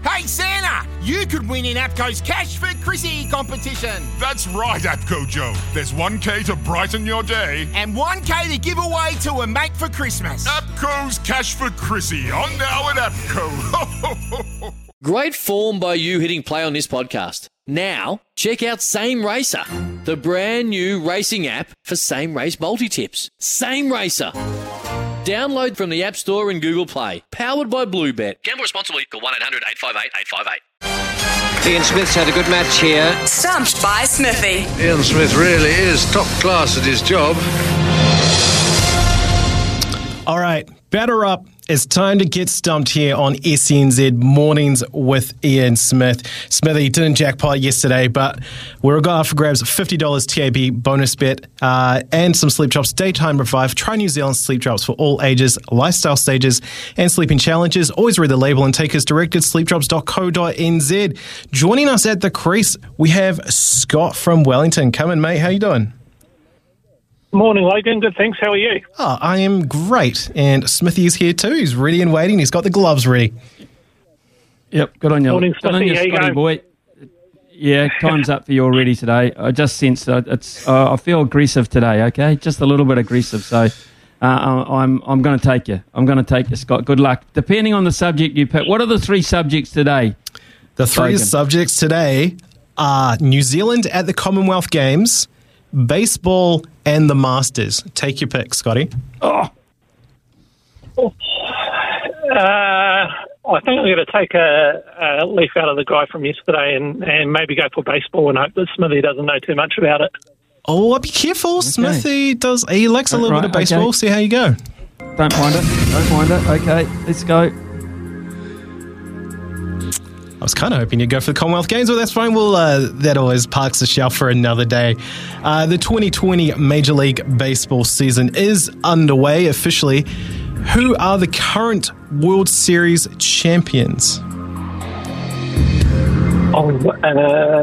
Hey Santa, you could win in APCO's Cash for Chrissy competition. That's right, APCO Joe. There's 1K to brighten your day. And 1K to give away to a mate for Christmas. APCO's Cash for Chrissy on now at APCO. Great form by you hitting play on this podcast. Now, check out Same Racer, the brand new racing app for same race multi tips. Same Racer. Download from the App Store and Google Play. Powered by Bluebet. Gamble responsibly. Call 1 800 858 858. Ian Smith's had a good match here. Stumped by Smithy. Ian Smith really is top class at his job. All right, better up. It's time to get stumped here on SENZ Mornings with Ian Smith. Smithy didn't jackpot yesterday, but we're going for grabs $50 TAB bonus bet uh, and some sleep drops daytime revive. Try New Zealand sleep drops for all ages, lifestyle stages, and sleeping challenges. Always read the label and take us direct at sleepdrops.co.nz. Joining us at the crease, we have Scott from Wellington. Come in, mate. How you doing? Morning, Logan. Good, thanks. How are you? Oh, I am great. And Smithy is here too. He's ready and waiting. He's got the gloves ready. Yep, good on you. Morning, good on you, How Scotty going? boy. Yeah, time's up for you already today. I just sense that it's. Uh, I feel aggressive today. Okay, just a little bit aggressive. So. Uh, I'm I'm going to take you. I'm going to take you, Scott. Good luck. Depending on the subject you pick, what are the three subjects today? The three Logan. subjects today are New Zealand at the Commonwealth Games, baseball, and the Masters. Take your pick, Scotty. Oh, Uh, I think I'm going to take a, a leaf out of the guy from yesterday and, and maybe go for baseball and hope that Smithy doesn't know too much about it. Oh, be careful. Smithy does. He likes a little Right, bit of baseball. okay. See how you go. don't mind it. Don't mind it. Okay, let's go. I was kind of hoping you'd go for the Commonwealth Games, but that's fine. We'll, uh, that always parks the shelf for another day. Uh, the 2020 Major League Baseball season is underway officially. Who are the current World Series champions? Oh, uh,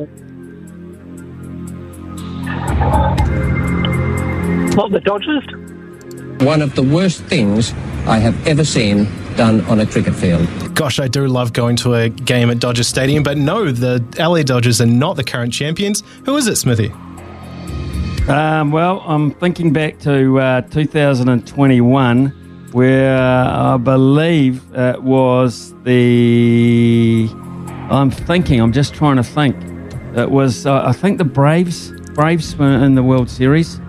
not the Dodgers? One of the worst things I have ever seen done on a cricket field. Gosh, I do love going to a game at Dodger Stadium, but no, the LA Dodgers are not the current champions. Who is it, Smithy? Um, well, I'm thinking back to uh, 2021, where uh, I believe it was the. I'm thinking. I'm just trying to think. It was. Uh, I think the Braves. Braves were in the World Series,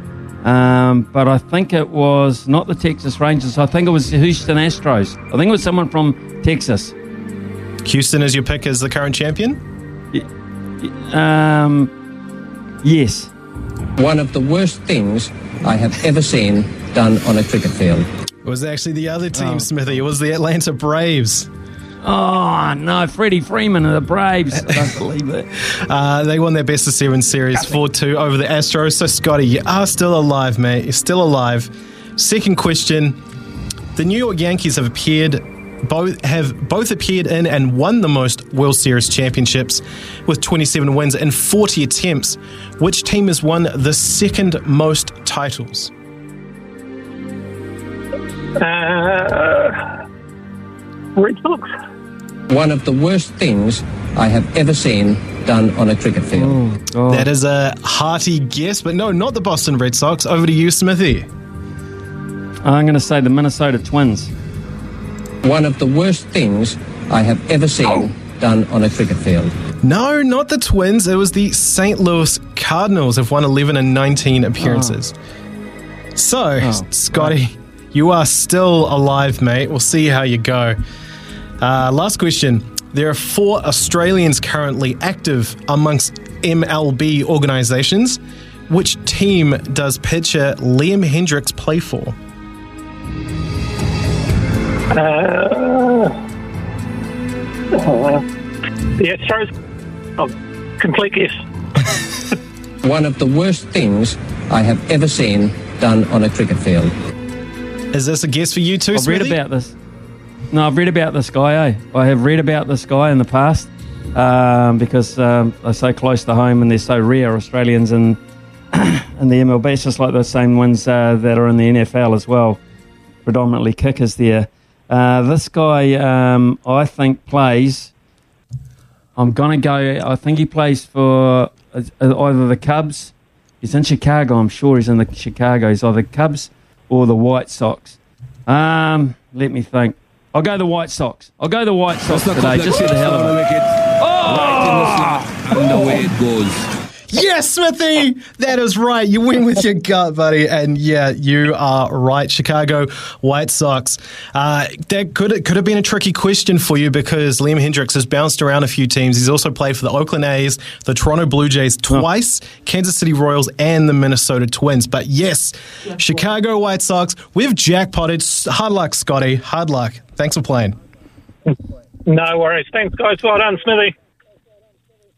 um, but I think it was not the Texas Rangers. I think it was the Houston Astros. I think it was someone from Texas. Houston is your pick as the current champion? Um, yes. One of the worst things I have ever seen done on a cricket field. It was actually the other team, Smithy. It was the Atlanta Braves. Oh no, Freddie Freeman of the Braves. I don't believe it. Uh, they won their best of seven series 4 2 over the Astros. So, Scotty, you are still alive, mate. You're still alive. Second question The New York Yankees have appeared. Both have both appeared in and won the most World Series championships with 27 wins and 40 attempts. Which team has won the second most titles? Uh, Red Sox? One of the worst things I have ever seen done on a cricket field. Mm. Oh, That is a hearty guess, but no, not the Boston Red Sox. Over to you, Smithy. I'm going to say the Minnesota Twins. One of the worst things I have ever seen oh. done on a cricket field. No, not the Twins. It was the St. Louis Cardinals have won 11 and 19 appearances. Ah. So, Oh, Scotty, you are still alive, mate. We'll see how you go. Uh, last question. There are four Australians currently active amongst MLB organisations. Which team does pitcher Liam Hendriks play for? Uh, Uh, the Astros. Oh, complete guess. One of the worst things I have ever seen done on a cricket field. Is this a guess for you too, I've read about this. No, I've read about this guy. Eh? I have read about this guy in the past um, because um, they're so close to home and they're so rare. Australians and in the MLB, it's just like the same ones uh, that are in the NFL as well. Predominantly kickers there. Uh, this guy, um, I think, plays. I'm gonna go. I think he plays for uh, either the Cubs. He's in Chicago. I'm sure he's in the Chicago. He's either Cubs or the White Sox. Um, let me think. I'll go the White Sox. I'll go the White Sox today, just for the hell of it. Oh! And away it goes. Yes, Smithy! That is right. You went with your gut, buddy. And yeah, you are right. Chicago White Sox. Uh, that could, could have been a tricky question for you because Liam Hendriks has bounced around a few teams. He's also played for the Oakland A's, the Toronto Blue Jays twice, Kansas City Royals, and the Minnesota Twins. But yes, Chicago White Sox, we've jackpotted. Hard luck, Scotty. Hard luck. Thanks for playing. No worries. Thanks, guys. Well done, Smithy.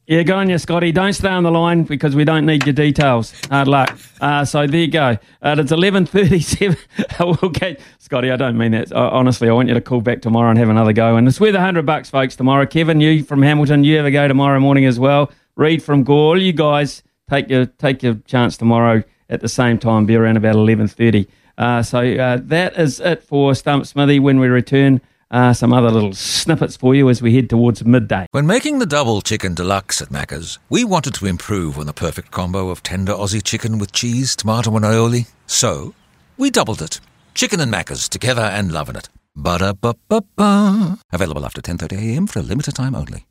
Yeah, go on, you Scotty. Don't stay on the line because we don't need your details. Hard luck. Uh, so there you go. Uh, it's eleven thirty-seven. we'll Scotty. I don't mean that. Uh, honestly, I want you to call back tomorrow and have another go. And it's worth a hundred bucks, folks. Tomorrow, Kevin, you from Hamilton, you have a go tomorrow morning as well. Reed from Gore, you guys take your take your chance tomorrow at the same time. Be around about eleven thirty. Uh, so uh, that is it for Stump Smithy. When we return, uh, some other little snippets for you as we head towards midday. When making the double chicken deluxe at Macca's, we wanted to improve on the perfect combo of tender Aussie chicken with cheese, tomato, and aioli. So, we doubled it. Chicken and Macca's together and loving it. Ba-da-ba-ba-ba. Available after 10.30am for a limited time only.